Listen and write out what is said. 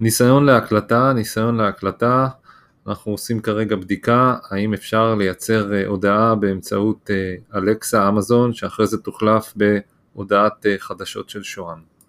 ניסיון להקלטה, ניסיון להקלטה, אנחנו עושים כרגע בדיקה האם אפשר לייצר אה, הודעה באמצעות אה, אלקסה אמזון שאחרי זה תוחלף בהודעת אה, חדשות של שוהם.